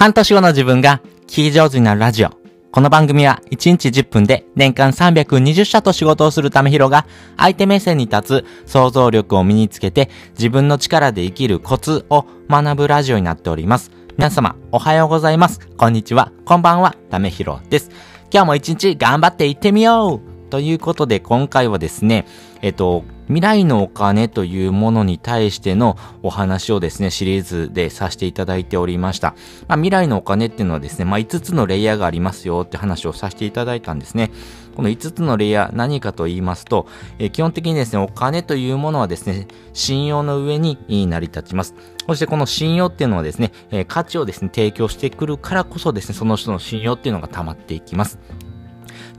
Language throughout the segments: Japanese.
半年後の自分が聞き上手になるラジオ。この番組は1日10分で年間320社と仕事をするためひろが相手目線に立つ想像力を身につけて自分の力で生きるコツを学ぶラジオになっております。皆様おはようございます。こんにちは。こんばんは。ためひろです。今日も一日頑張っていってみようということで今回はですね、えっと、未来のお金というものに対してのお話をですね、シリーズでさせていただいておりました。まあ、未来のお金っていうのはですね、まあ、5つのレイヤーがありますよって話をさせていただいたんですね。この5つのレイヤー何かと言いますと、えー、基本的にですね、お金というものはですね、信用の上に成り立ちます。そしてこの信用っていうのはですね、えー、価値をですね、提供してくるからこそですね、その人の信用っていうのが溜まっていきます。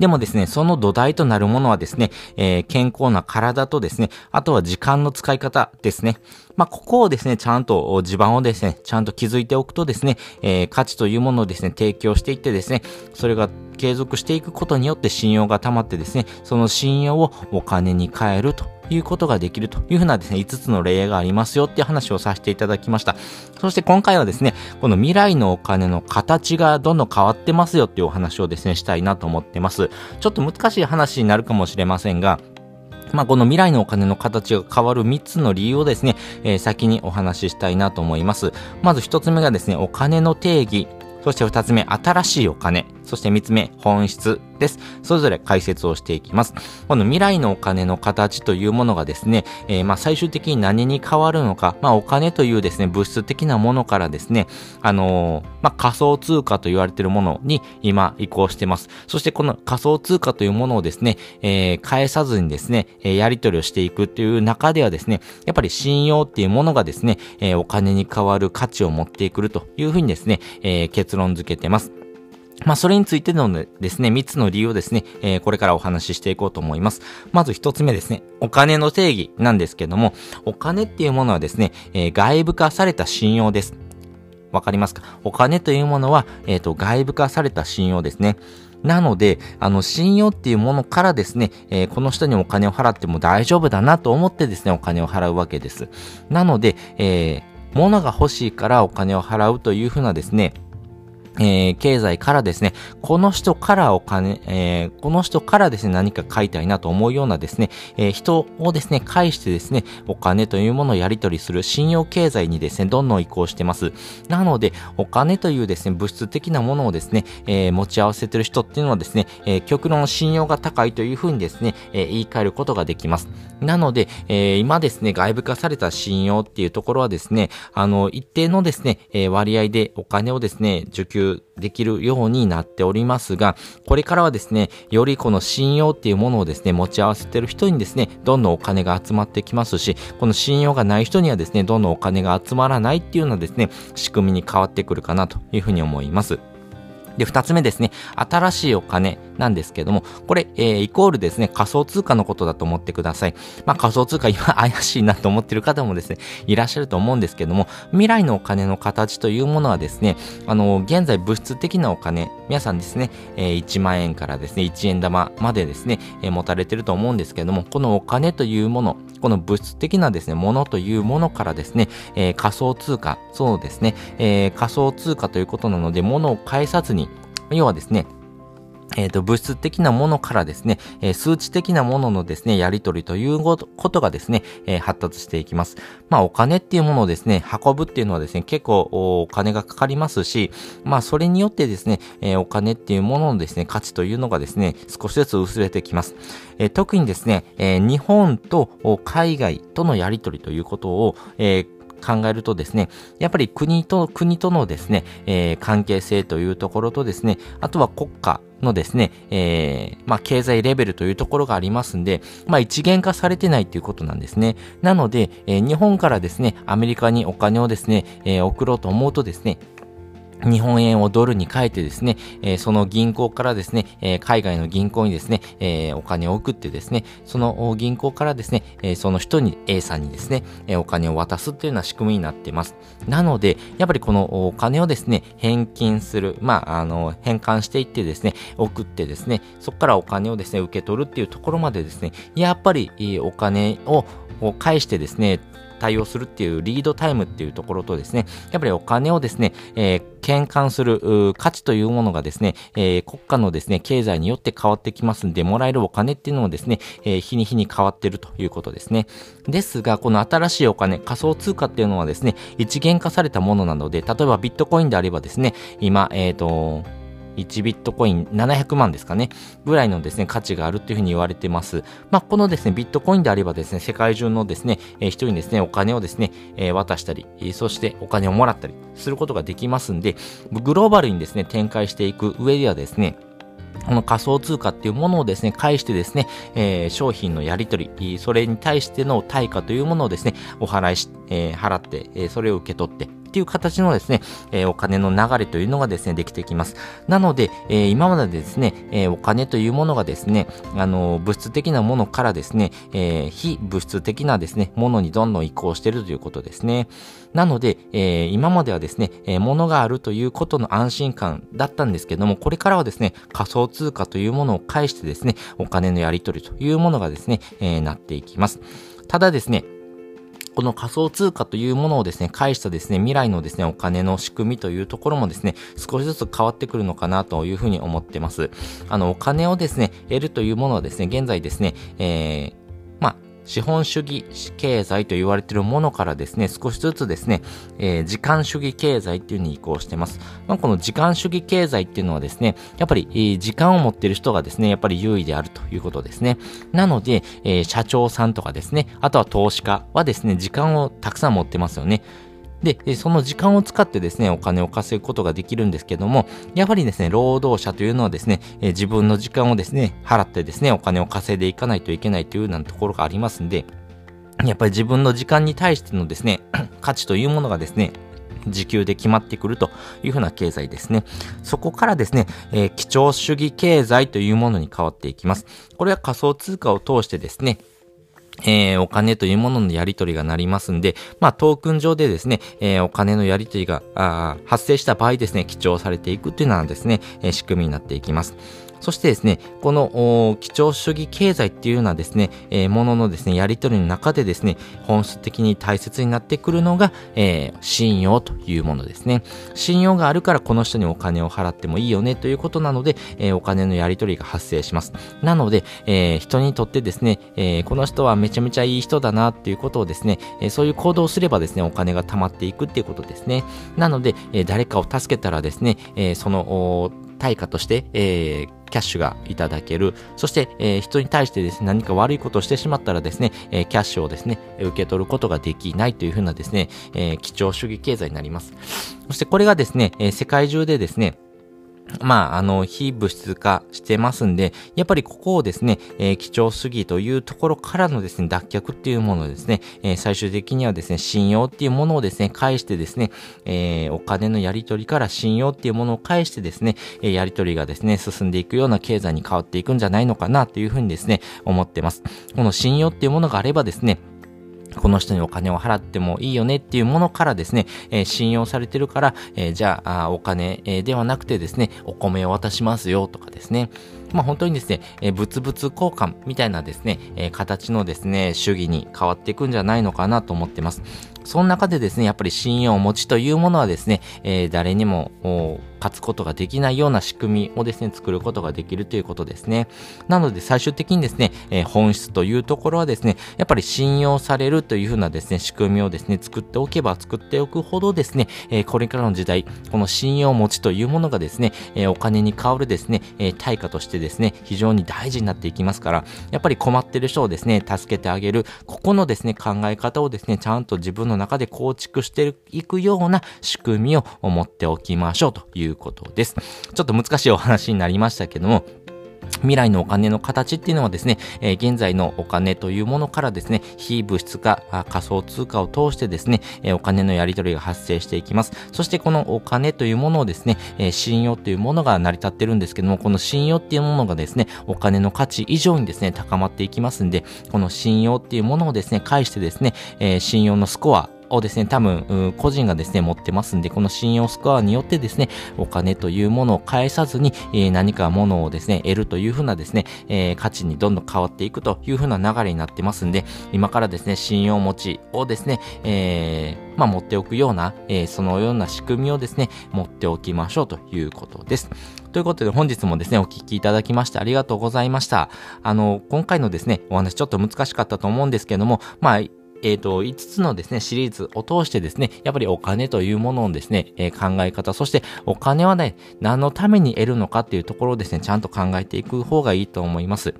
でもですね、その土台となるものはですね、えー、健康な体とですね、あとは時間の使い方ですね。まあ、ここをですね、ちゃんと地盤をですね、ちゃんと築いておくとですね、えー、価値というものをですね、提供していってですね、それが継続していくことによって信用が溜まってですね、その信用をお金に変えるということができるというふうなですね、5つの例がありますよっていう話をさせていただきました。そして今回はですね、この未来のお金の形がどんどん変わってますよっていうお話をですね、したいなと思ってます。ちょっと難しい話になるかもしれませんが、まあ、この未来のお金の形が変わる3つの理由をですね、えー、先にお話ししたいなと思います。まず1つ目がですね、お金の定義。そして2つ目、新しいお金。そして3つ目、本質です。それぞれ解説をしていきます。この未来のお金の形というものがですね、えー、まあ最終的に何に変わるのか、まあお金というですね、物質的なものからですね、あのー、まあ仮想通貨と言われているものに今移行してます。そしてこの仮想通貨というものをですね、えー、返さずにですね、えやり取りをしていくっていう中ではですね、やっぱり信用っていうものがですね、えお金に変わる価値を持ってくるというふうにですね、え結論付けてます。まあ、それについてのですね、3つの理由をですね、えー、これからお話ししていこうと思います。まず1つ目ですね、お金の定義なんですけども、お金っていうものはですね、えー、外部化された信用です。わかりますか？お金というものは、えっ、ー、と、外部化された信用ですね。なので、あの、信用っていうものからですね、えー、この人にお金を払っても大丈夫だなと思ってですね、お金を払うわけです。なので、えー、物が欲しいからお金を払うというふうなですね、えー、経済からですね、この人からお金、えー、この人からですね、何か買いたいなと思うようなですね、えー、人をですね、介してですね、お金というものをやり取りする信用経済にですね、どんどん移行してます。なので、お金というですね、物質的なものをですね、え、持ち合わせてる人っていうのはですね、え、極論信用が高いというふうにですね、え、言い換えることができます。なので、え、今ですね、外部化された信用っていうところはですね、あの、一定のですね、え、割合でお金をですね、受給できるようになっておりますが、これからはですね、よりこの信用っていうものをですね、持ち合わせてる人にですね、どんどんお金が集まってきますし、この信用がない人にはですね、どんどんお金が集まらないっていうようなですね、仕組みに変わってくるかなというふうに思います。で、二つ目ですね、新しいお金なんですけども、これ、えー、イコールですね、仮想通貨のことだと思ってください。まあ仮想通貨今 怪しいなと思ってる方もですね、いらっしゃると思うんですけども、未来のお金の形というものはですね、あの、現在物質的なお金、皆さんですね、えー、1万円からですね、1円玉までですね、えー、持たれてると思うんですけども、このお金というもの、この物質的なですね、ものというものからですね、えー、仮想通貨、そうですね、えー、仮想通貨ということなので、物を返さずに、要はですね、えっ、ー、と、物質的なものからですね、え、数値的なもののですね、やり取りということがですね、え、発達していきます。まあ、お金っていうものをですね、運ぶっていうのはですね、結構お金がかかりますし、まあ、それによってですね、えお金っていうもののですね、価値というのがですね、少しずつ薄れてきます。え特にですね、え日本と海外とのやり取りということを、えー考えるとですね、やっぱり国と、国とのですね、えー、関係性というところとですね、あとは国家のですね、えー、まあ、経済レベルというところがありますんで、まあ、一元化されてないということなんですね。なので、えー、日本からですね、アメリカにお金をですね、えー、送ろうと思うとですね、日本円をドルに変えてですね、えー、その銀行からですね、えー、海外の銀行にですね、えー、お金を送ってですね、その銀行からですね、えその人に A さんにですね、えお金を渡すっていうような仕組みになっています。なので、やっぱりこのお金をですね、返金する、まあ、あの、返還していってですね、送ってですね、そこからお金をですね、受け取るっていうところまでですね、やっぱりお金をを介してですね、対応するっていうリードタイムっていうところとですね、やっぱりお金をですね、えー、転換する価値というものがですね、えー、国家のですね、経済によって変わってきますんで、もらえるお金っていうのもですね、えー、日に日に変わってるということですね。ですが、この新しいお金、仮想通貨っていうのはですね、一元化されたものなので、例えばビットコインであればですね、今、えっ、ー、と、1ビットコイン700万ですかね、ぐらいのですね、価値があるっていうふうに言われてます。まあ、このですね、ビットコインであればですね、世界中のですね、えー、人にですね、お金をですね、えー、渡したり、そしてお金をもらったりすることができますんで、グローバルにですね、展開していく上ではですね、この仮想通貨っていうものをですね、介してですね、えー、商品のやり取り、それに対しての対価というものをですね、お払いし、えー、払って、え、それを受け取って、っていう形のですね、え、お金の流れというのがですね、できてきます。なので、え、今までですね、え、お金というものがですね、あの、物質的なものからですね、え非物質的なですね、ものにどんどん移行しているということですね。なので、え今まではですね、え物があるということの安心感だったんですけども、これからはですね、仮想通貨というものを介してですね、お金のやり取りというものがですね、えなっていきます。ただですね、この仮想通貨というものをですね、返したですね、未来のですね、お金の仕組みというところもですね、少しずつ変わってくるのかなというふうに思ってます。あの、お金をですね、得るというものはですね、現在ですね、えー、資本主義経済と言われているものからですね、少しずつですね、えー、時間主義経済っていうに移行してます。まあ、この時間主義経済っていうのはですね、やっぱり、時間を持っている人がですね、やっぱり優位であるということですね。なので、えー、社長さんとかですね、あとは投資家はですね、時間をたくさん持ってますよね。で、その時間を使ってですね、お金を稼ぐことができるんですけども、やはりですね、労働者というのはですね、自分の時間をですね、払ってですね、お金を稼いでいかないといけないというようなところがありますんで、やっぱり自分の時間に対してのですね、価値というものがですね、時給で決まってくるというふうな経済ですね。そこからですね、えー、基調主義経済というものに変わっていきます。これは仮想通貨を通してですね、えー、お金というもののやり取りがなりますんで、まあ、トークン上でですね、えー、お金のやり取りが発生した場合ですね、記帳されていくというのはですね、えー、仕組みになっていきます。そしてですね、この基調主義経済っていうようなですね、えー、もののですね、やり取りの中でですね、本質的に大切になってくるのが、えー、信用というものですね。信用があるからこの人にお金を払ってもいいよねということなので、えー、お金のやり取りが発生します。なので、えー、人にとってですね、えー、この人はめちゃめちゃいい人だなっていうことをですね、えー、そういう行動をすればですね、お金が貯まっていくっていうことですね。なので、えー、誰かを助けたらですね、えー、その対価として、えー、キャッシュがいただける。そして、えー、人に対してですね、何か悪いことをしてしまったらですね、えー、キャッシュをですね、受け取ることができないというふうなですね、えー、基調主義経済になります。そしてこれがですね、え世界中でですね、まあ、あの、非物質化してますんで、やっぱりここをですね、えー、基調主義というところからのですね、脱却っていうものですね、えー、最終的にはですね、信用っていうものをですね、返してですね、えー、お金のやり取りから信用っていうものを返してですね、え、やり取りがですね、進んでいくような経済に変わっていくんじゃないのかなというふうにですね、思ってます。この信用っていうものがあればですね、この人にお金を払ってもいいよねっていうものからですね、えー、信用されてるから、えー、じゃあ、お金、ではなくてですね、お米を渡しますよとかですね。まあ本当にですね、えー、物々交換みたいなですね、えー、形のですね、主義に変わっていくんじゃないのかなと思ってます。その中でですね、やっぱり信用持ちというものはですね、えー、誰にも勝つことができないような仕組みをですね、作ることができるということですね。なので最終的にですね、えー、本質というところはですね、やっぱり信用されるというふうなですね、仕組みをですね、作っておけば作っておくほどですね、えー、これからの時代、この信用持ちというものがですね、え、お金に変わるですね、え対価としてですね、非常に大事になっていきますから、やっぱり困ってる人をですね、助けてあげる、ここのですね、考え方をですね、ちゃんと自分の中で構築していくような仕組みを持っておきましょうということです。ちょっと難しいお話になりましたけども、未来のお金の形っていうのはですね、え、現在のお金というものからですね、非物質化、仮想通貨を通してですね、え、お金のやり取りが発生していきます。そしてこのお金というものをですね、え、信用というものが成り立ってるんですけども、この信用っていうものがですね、お金の価値以上にですね、高まっていきますんで、この信用っていうものをですね、介してですね、え信用のスコア、をですね、多分、個人がですね、持ってますんで、この信用スコアによってですね、お金というものを返さずに、えー、何かものをですね、得るというふうなですね、えー、価値にどんどん変わっていくというふうな流れになってますんで、今からですね、信用持ちをですね、えー、まあ、持っておくような、えー、そのような仕組みをですね、持っておきましょうということです。ということで本日もですね、お聞きいただきましてありがとうございました。あの、今回のですね、お話ちょっと難しかったと思うんですけども、まあ、えっ、ー、と、5つのですね、シリーズを通してですね、やっぱりお金というもののですね、えー、考え方、そしてお金はね、何のために得るのかっていうところをですね、ちゃんと考えていく方がいいと思います。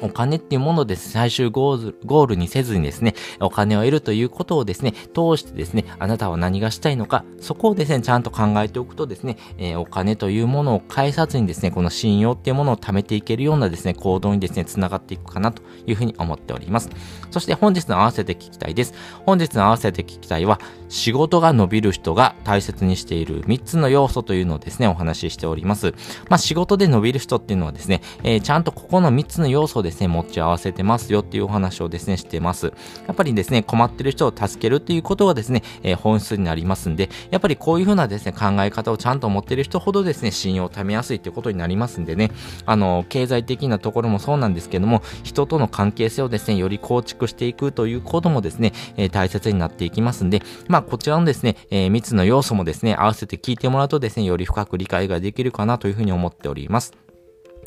お金っていうものをですね、最終ゴール、にせずにですね、お金を得るということをですね、通してですね、あなたは何がしたいのか、そこをですね、ちゃんと考えておくとですね、えー、お金というものを返さずにですね、この信用っていうものを貯めていけるようなですね、行動にですね、繋がっていくかなというふうに思っております。そして本日の合わせて聞きたいです。本日の合わせて聞きたいは、仕事が伸びる人が大切にしている3つの要素というのをですね、お話ししております。まあ、仕事で伸びる人っていうのはですね、えー、ちゃんとここの3つの要素をですね、持ち合わせてますよっていうお話をですね、してます。やっぱりですね、困ってる人を助けるっていうことがですね、えー、本質になりますんで、やっぱりこういうふうなですね、考え方をちゃんと持ってる人ほどですね、信用を貯めやすいってことになりますんでね、あの、経済的なところもそうなんですけども、人との関係性をですね、より構築していくということもですね、えー、大切になっていきますんで、まあ、こちらのですね、えー、3つの要素もですね、合わせて聞いてもらうとですね、より深く理解ができるかなというふうに思っております。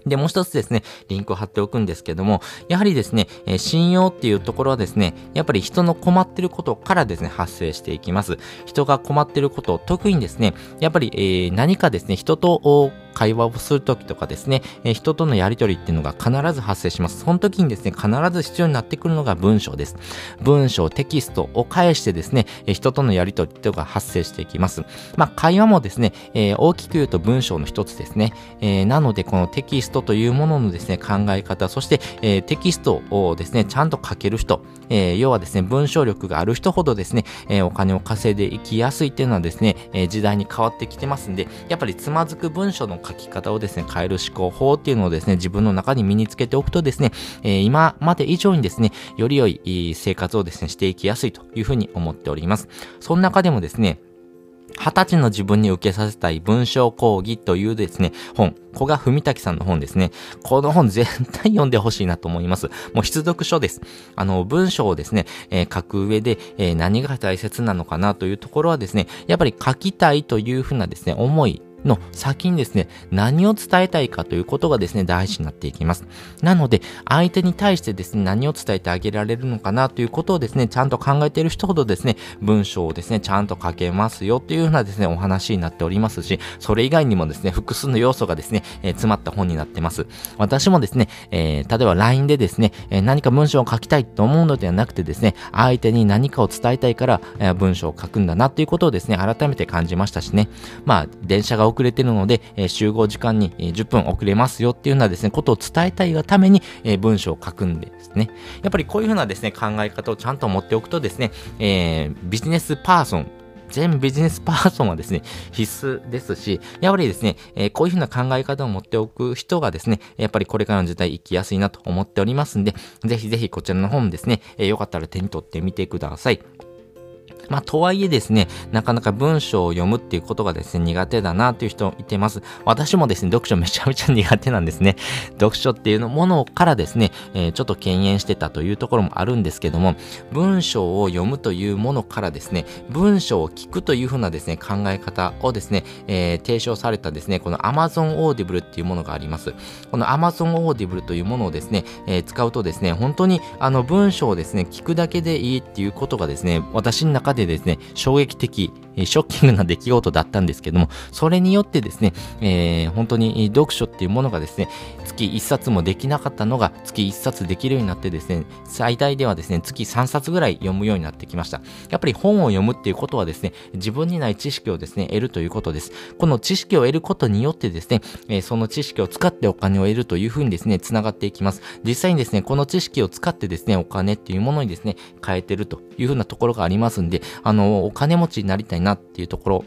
で、もう一つですね、リンクを貼っておくんですけども、やはりですね、えー、信用っていうところはですね、やっぱり人の困ってることからですね、発生していきます。人が困ってること、特にですね、やっぱり、えー、何かですね、人と会話をするときとかですね、え、人とのやりとりっていうのが必ず発生します。その時にですね、必ず必要になってくるのが文章です。文章、テキストを介してですね、え、人とのやりとりっていうのが発生していきます。まあ、会話もですね、えー、大きく言うと文章の一つですね。えなので、このテキストというもののですね、考え方、そして、えテキストをですね、ちゃんと書ける人、え要はですね、文章力がある人ほどですね、えお金を稼いでいきやすいっていうのはですね、え時代に変わってきてますんで、やっぱりつまずく文章の書き方をですね、変える思考法っていうのをですね、自分の中に身につけておくとですね、え今まで以上にですね、より良い生活をですね、していきやすいというふうに思っております。その中でもですね、二十歳の自分に受けさせたい文章講義というですね、本、古賀文武さんの本ですね。この本絶対読んでほしいなと思います。もう必読書です。あの、文章をですね、えー、書く上で、えー、何が大切なのかなというところはですね、やっぱり書きたいというふうなですね、思いの先にですね、何を伝えたいかということがですね、大事になっていきます。なので、相手に対してですね、何を伝えてあげられるのかなということをですね、ちゃんと考えている人ほどですね、文章をですね、ちゃんと書けますよというようなですね、お話になっておりますし、それ以外にもですね、複数の要素がですね、えー、詰まった本になってます。私もですね、えー、例えば LINE でですね、えー、何か文章を書きたいと思うのではなくてですね、相手に何かを伝えたいから、え、文章を書くんだなということをですね、改めて感じましたしね、まあ、電車が遅れてるので、えー、集合時間に、え、10分遅れますよっていうようなですね、ことを伝えたいがために、えー、文章を書くんですね。やっぱりこういうふうなですね、考え方をちゃんと持っておくとですね、えー、ビジネスパーソン、全ビジネスパーソンはですね、必須ですし、やっぱりですね、えー、こういうふうな考え方を持っておく人がですね、やっぱりこれからの時代生きやすいなと思っておりますんで、ぜひぜひこちらの本ですね、えー、よかったら手に取ってみてください。まあ、とはいえですね、なかなか文章を読むっていうことがですね、苦手だなっていう人いてます。私もですね、読書めちゃめちゃ苦手なんですね。読書っていうのものからですね、えー、ちょっと敬遠してたというところもあるんですけども、文章を読むというものからですね、文章を聞くというふうなですね、考え方をですね、えー、提唱されたですね、この Amazon Audible っていうものがあります。この Amazon Audible というものをですね、えー、使うとですね、本当にあの文章をですね、聞くだけでいいっていうことがですね、私の中ででですね、衝撃的ショッキングな出来事だったんですけども、それによってですね、えー、本当に読書っていうものがですね、月1冊もできなかったのが月1冊できるようになってですね、最大ではですね、月3冊ぐらい読むようになってきました。やっぱり本を読むっていうことはですね、自分にない知識をですね、得るということです。この知識を得ることによってですね、えー、その知識を使ってお金を得るというふうにですね、繋がっていきます。実際にですね、この知識を使ってですね、お金っていうものにですね、変えてるというふうなところがありますんで、あの、お金持ちになりたいなっていうところ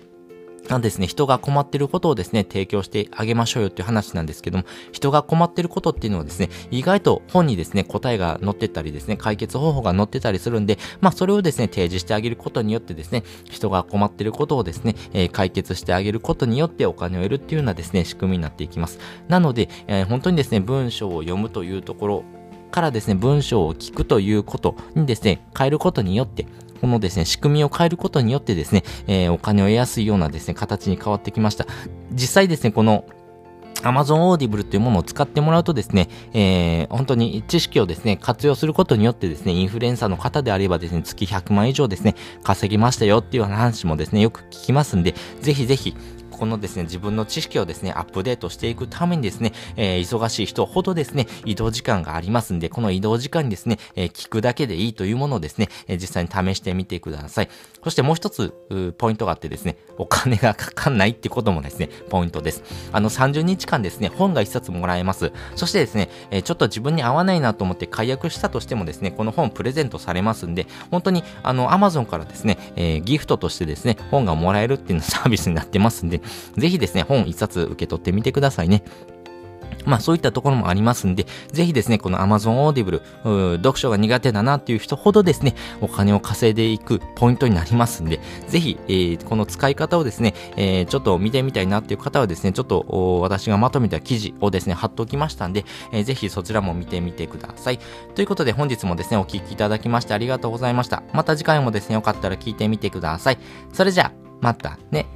なんですね、人が困ってることをですね、提供してあげましょうよっていう話なんですけども、人が困ってることっていうのはですね、意外と本にですね、答えが載ってたりですね、解決方法が載ってたりするんで、まあそれをですね、提示してあげることによってですね、人が困ってることをですね、えー、解決してあげることによってお金を得るっていうようなですね、仕組みになっていきます。なので、えー、本当にですね、文章を読むというところからですね、文章を聞くということにですね、変えることによって、このですね、仕組みを変えることによってですね、えー、お金を得やすいようなですね、形に変わってきました。実際ですね、この Amazon Audible というものを使ってもらうとですね、えー、本当に知識をですね、活用することによってですね、インフルエンサーの方であればですね、月100万以上ですね、稼ぎましたよっていう話もですね、よく聞きますんで、ぜひぜひ、このですね、自分の知識をですね、アップデートしていくためにですね、えー、忙しい人ほどですね、移動時間がありますんで、この移動時間にですね、えー、聞くだけでいいというものをですね、えー、実際に試してみてください。そしてもう一つ、ポイントがあってですね、お金がかかんないってこともですね、ポイントです。あの、30日間ですね、本が一冊もらえます。そしてですね、えー、ちょっと自分に合わないなと思って解約したとしてもですね、この本プレゼントされますんで、本当に、あの、Amazon からですね、えー、ギフトとしてですね、本がもらえるっていうのサービスになってますんで、ぜひですね、本一冊受け取ってみてくださいね。まあそういったところもありますんで、ぜひですね、この Amazon Audible、読書が苦手だなっていう人ほどですね、お金を稼いでいくポイントになりますんで、ぜひ、えー、この使い方をですね、えー、ちょっと見てみたいなっていう方はですね、ちょっと私がまとめた記事をですね、貼っておきましたんで、えー、ぜひそちらも見てみてください。ということで本日もですね、お聴きいただきましてありがとうございました。また次回もですね、よかったら聞いてみてください。それじゃあ、またね。